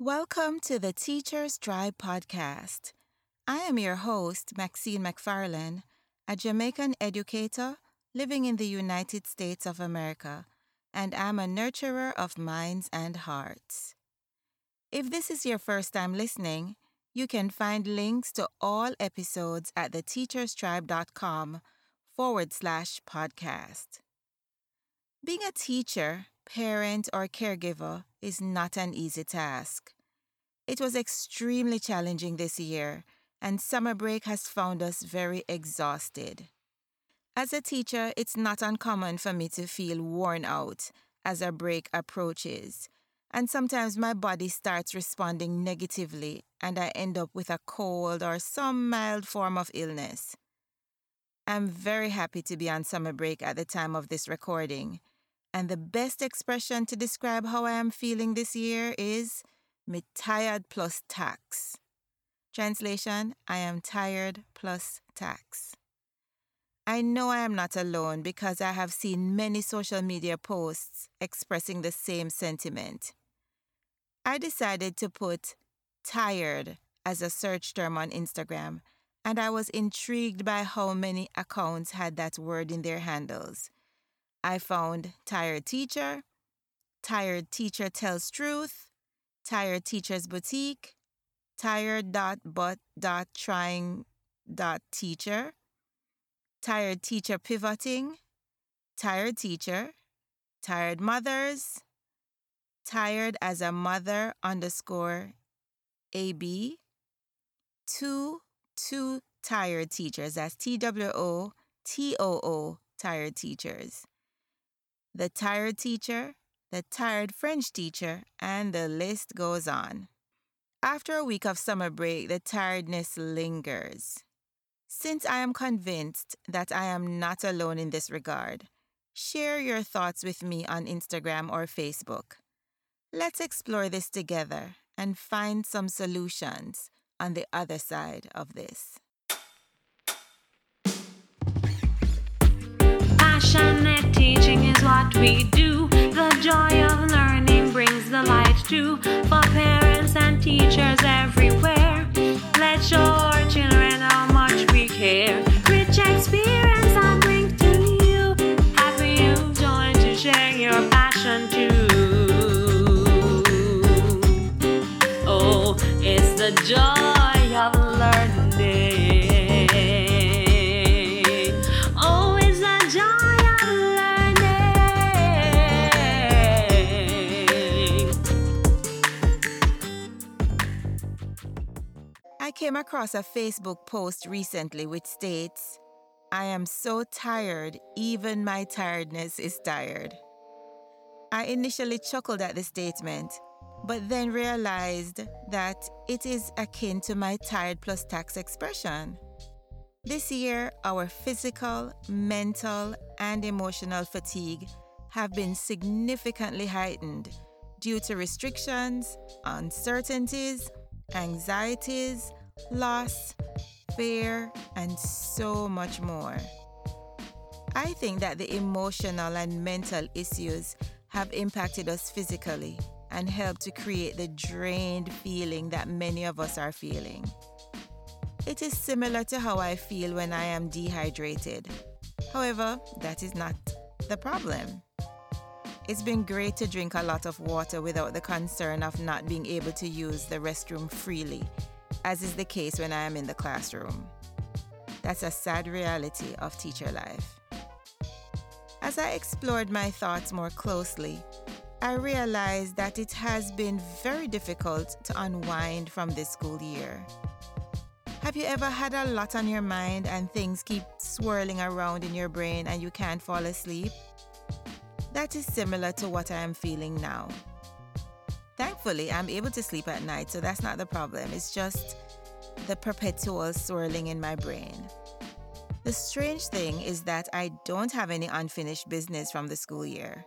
Welcome to the Teachers Tribe podcast. I am your host, Maxine McFarlane, a Jamaican educator living in the United States of America, and I'm a nurturer of minds and hearts. If this is your first time listening, you can find links to all episodes at theteacherstribe.com forward slash podcast. Being a teacher, parent, or caregiver is not an easy task. It was extremely challenging this year, and summer break has found us very exhausted. As a teacher, it's not uncommon for me to feel worn out as a break approaches, and sometimes my body starts responding negatively, and I end up with a cold or some mild form of illness. I'm very happy to be on summer break at the time of this recording, and the best expression to describe how I am feeling this year is me tired plus tax. Translation I am tired plus tax. I know I am not alone because I have seen many social media posts expressing the same sentiment. I decided to put tired as a search term on Instagram, and I was intrigued by how many accounts had that word in their handles. I found Tired Teacher, Tired Teacher Tells Truth, Tired Teacher's Boutique, Tired dot but dot trying dot teacher, Tired Teacher Pivoting, Tired Teacher, Tired Mothers, Tired as a Mother underscore AB, two, two tired teachers. That's T W O T O O, tired teachers. The tired teacher, the tired French teacher, and the list goes on. After a week of summer break, the tiredness lingers. Since I am convinced that I am not alone in this regard, share your thoughts with me on Instagram or Facebook. Let's explore this together and find some solutions on the other side of this. Passionate teaching is what we do. The joy of learning brings the light to for parents and teachers everywhere. Let show our children how much we care. Rich experience I bring to you. Happy you join to share your passion too. Oh, it's the joy came across a Facebook post recently which states, I am so tired, even my tiredness is tired. I initially chuckled at the statement, but then realized that it is akin to my tired plus tax expression. This year, our physical, mental, and emotional fatigue have been significantly heightened due to restrictions, uncertainties, anxieties, loss, fear, and so much more. I think that the emotional and mental issues have impacted us physically and helped to create the drained feeling that many of us are feeling. It is similar to how I feel when I am dehydrated. However, that is not the problem. It's been great to drink a lot of water without the concern of not being able to use the restroom freely, as is the case when I am in the classroom. That's a sad reality of teacher life. As I explored my thoughts more closely, I realized that it has been very difficult to unwind from this school year. Have you ever had a lot on your mind and things keep swirling around in your brain and you can't fall asleep? That is similar to what I am feeling now. Thankfully, I'm able to sleep at night, so that's not the problem. It's just the perpetual swirling in my brain. The strange thing is that I don't have any unfinished business from the school year.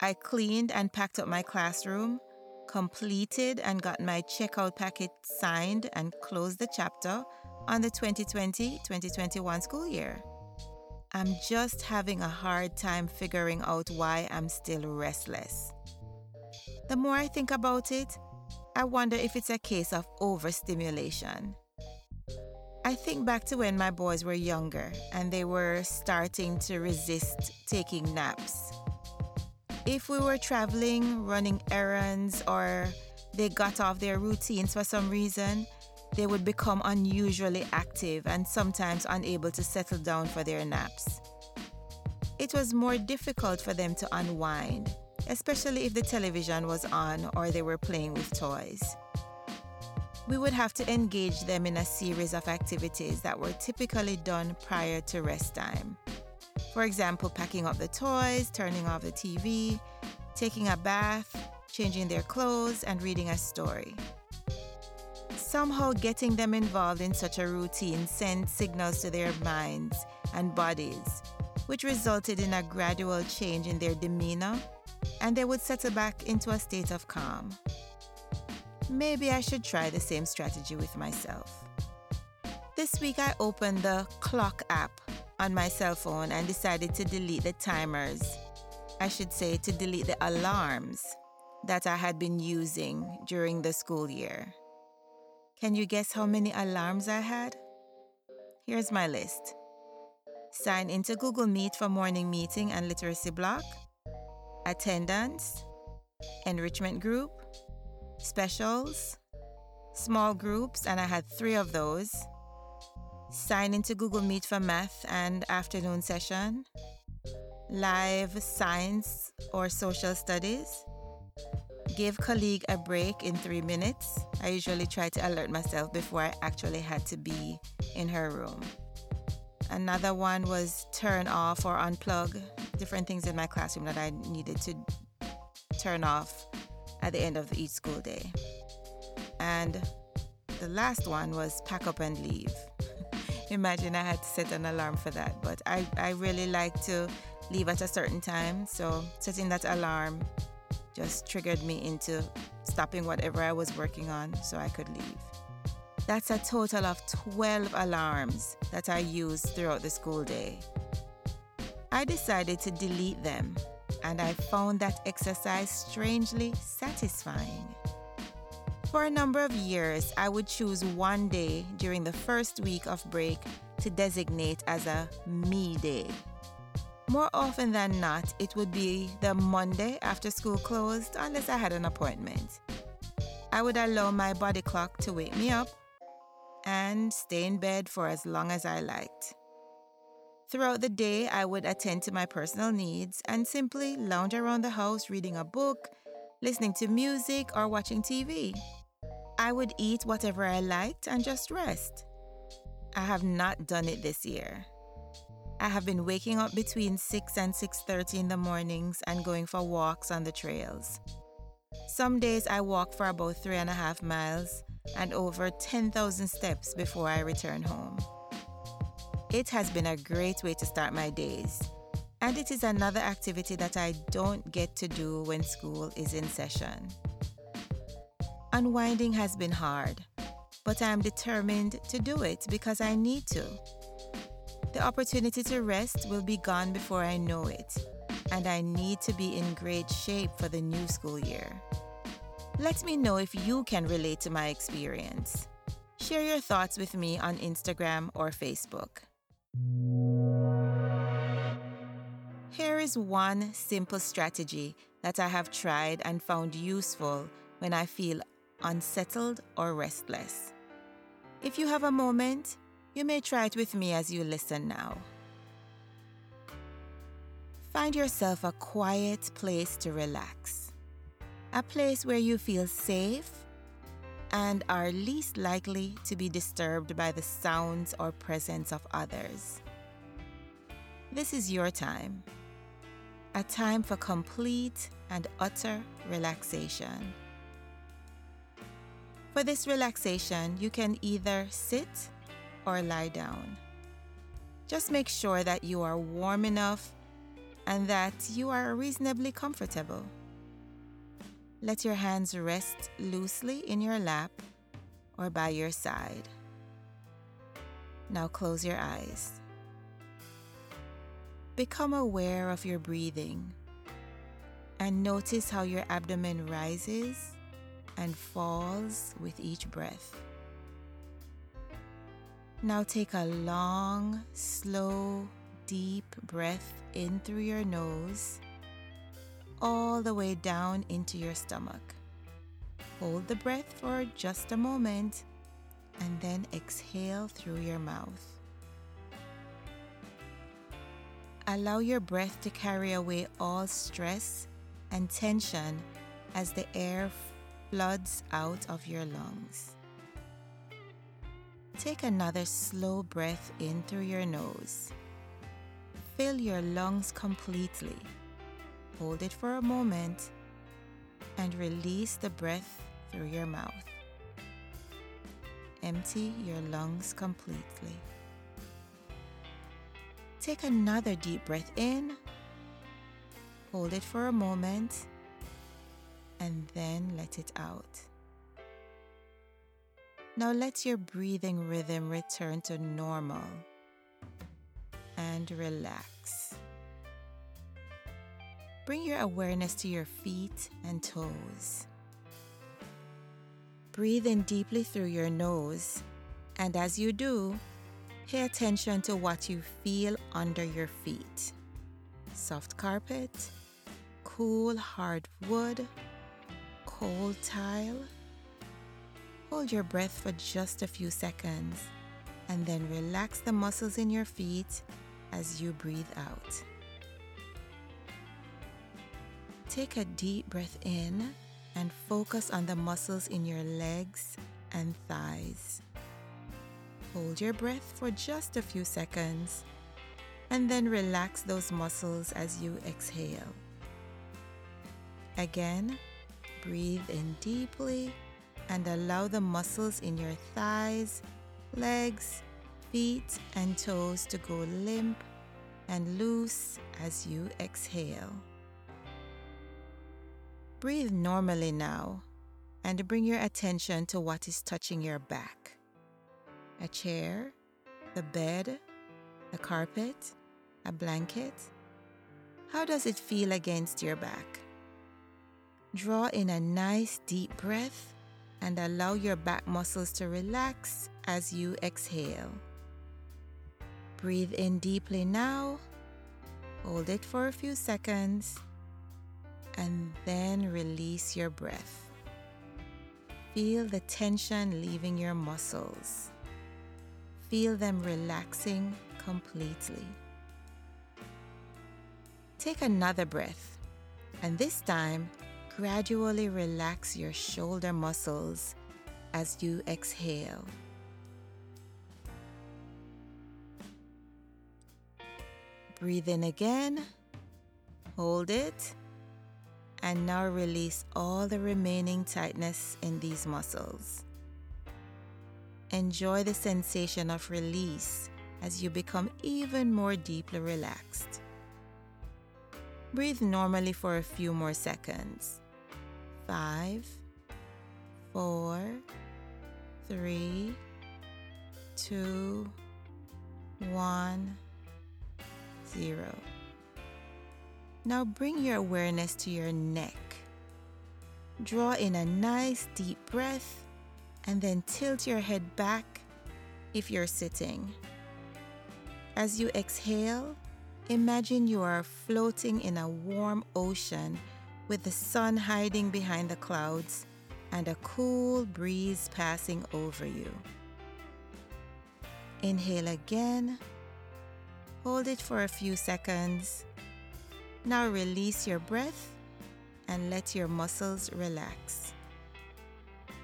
I cleaned and packed up my classroom, completed and got my checkout packet signed and closed the chapter on the 2020 2021 school year. I'm just having a hard time figuring out why I'm still restless. The more I think about it, I wonder if it's a case of overstimulation. I think back to when my boys were younger and they were starting to resist taking naps. If we were traveling, running errands, or they got off their routines for some reason, they would become unusually active and sometimes unable to settle down for their naps. It was more difficult for them to unwind, especially if the television was on or they were playing with toys we would have to engage them in a series of activities that were typically done prior to rest time. For example, packing up the toys, turning off the TV, taking a bath, changing their clothes, and reading a story. Somehow, getting them involved in such a routine sent signals to their minds and bodies, which resulted in a gradual change in their demeanor, and they would settle back into a state of calm. Maybe I should try the same strategy with myself. This week I opened the clock app on my cell phone and decided to delete the timers. I should say to delete the alarms that I had been using during the school year. Can you guess how many alarms I had? Here's my list. Sign into Google Meet for morning meeting and literacy block, attendance, enrichment group, specials, small groups, and I had three of those. Sign into Google Meet for math and afternoon session, live science or social studies, give colleague a break in three minutes. I usually try to alert myself before I actually had to be in her room. Another one was turn off or unplug different things in my classroom that I needed to turn off at the end of each school day. And the last one was pack up and leave. Imagine I had to set an alarm for that, but I, I really like to leave at a certain time. So setting that alarm just triggered me into stopping whatever I was working on so I could leave. That's a total of 12 alarms that I used throughout the school day. I decided to delete them and I found that exercise strangely satisfying. For a number of years, I would choose one day during the first week of break to designate as a me day. More often than not, it would be the Monday after school closed, unless I had an appointment. I would allow my body clock to wake me up and stay in bed for as long as I liked. Throughout the day, I would attend to my personal needs and simply lounge around the house reading a book, listening to music, or watching TV. I would eat whatever I liked and just rest. I have not done it this year. I have been waking up between 6 and 6:30 in the mornings and going for walks on the trails. Some days I walk for about three and a half miles and over 10,000 steps before I return home. It has been a great way to start my days, and it is another activity that I don't get to do when school is in session. Unwinding has been hard, but I am determined to do it because I need to. The opportunity to rest will be gone before I know it, and I need to be in great shape for the new school year. Let me know if you can relate to my experience. Share your thoughts with me on Instagram or Facebook. Here is one simple strategy that I have tried and found useful when I feel unsettled or restless. If you have a moment, you may try it with me as you listen now. Find yourself a quiet place to relax, a place where you feel safe and are least likely to be disturbed by the sounds or presence of others. This is your time, a time for complete and utter relaxation. For this relaxation, you can either sit or lie down. Just make sure that you are warm enough and that you are reasonably comfortable. Let your hands rest loosely in your lap or by your side. Now close your eyes. Become aware of your breathing and notice how your abdomen rises and falls with each breath. Now take a long, slow, deep breath in through your nose, all the way down into your stomach. Hold the breath for just a moment and then exhale through your mouth. Allow your breath to carry away all stress and tension as the air floods out of your lungs. Take another slow breath in through your nose. Fill your lungs completely. Hold it for a moment and release the breath through your mouth. Empty your lungs completely. Take another deep breath in. Hold it for a moment and then let it out. Now let your breathing rhythm return to normal and relax. Bring your awareness to your feet and toes. Breathe in deeply through your nose, and as you do, pay attention to what you feel under your feet soft carpet, cool hard wood, cold tile. Hold your breath for just a few seconds and then relax the muscles in your feet as you breathe out. Take a deep breath in and focus on the muscles in your legs and thighs. Hold your breath for just a few seconds and then relax those muscles as you exhale. Again, breathe in deeply and allow the muscles in your thighs, legs, feet, and toes to go limp and loose as you exhale. Breathe normally now and bring your attention to what is touching your back a chair, the bed, the carpet, a blanket. How does it feel against your back? Draw in a nice deep breath and allow your back muscles to relax as you exhale. Breathe in deeply now. Hold it for a few seconds and then release your breath. Feel the tension leaving your muscles. Feel them relaxing completely. Take another breath, and this time, gradually relax your shoulder muscles as you exhale. Breathe in again, hold it, and now release all the remaining tightness in these muscles. Enjoy the sensation of release as you become even more deeply relaxed. Breathe normally for a few more seconds. Five, four, three, two, one, zero. Now bring your awareness to your neck. Draw in a nice deep breath and then tilt your head back if you're sitting. As you exhale, imagine you are floating in a warm ocean with the sun hiding behind the clouds and a cool breeze passing over you. Inhale again. Hold it for a few seconds. Now release your breath and let your muscles relax.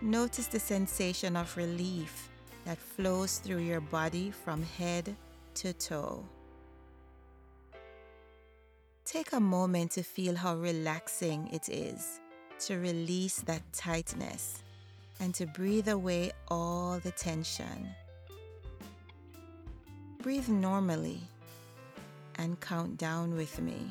Notice the sensation of relief that flows through your body from head to toe. Take a moment to feel how relaxing it is to release that tightness and to breathe away all the tension. Breathe normally and count down with me.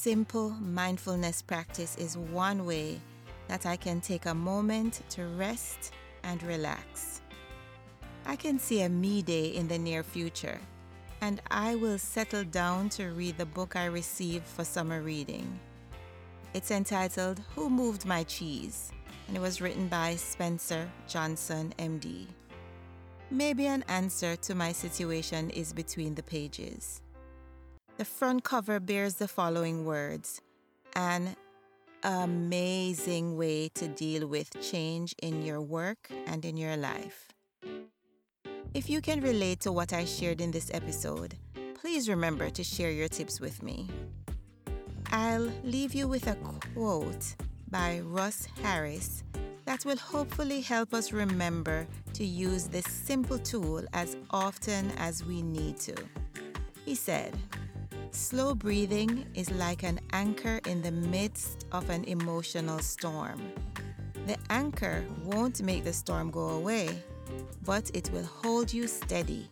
Simple mindfulness practice is one way that I can take a moment to rest and relax. I can see a me day in the near future, and I will settle down to read the book I received for summer reading. It's entitled Who Moved My Cheese? and it was written by Spencer Johnson, MD. Maybe an answer to my situation is between the pages. The front cover bears the following words An amazing way to deal with change in your work and in your life. If you can relate to what I shared in this episode, please remember to share your tips with me. I'll leave you with a quote by Russ Harris that will hopefully help us remember to use this simple tool as often as we need to. He said, Slow breathing is like an anchor in the midst of an emotional storm. The anchor won't make the storm go away, but it will hold you steady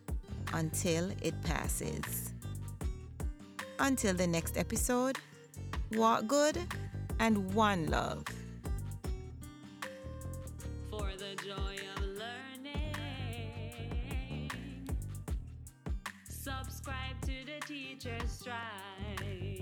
until it passes. Until the next episode, walk good and one love. For the joy Tribe. Yeah.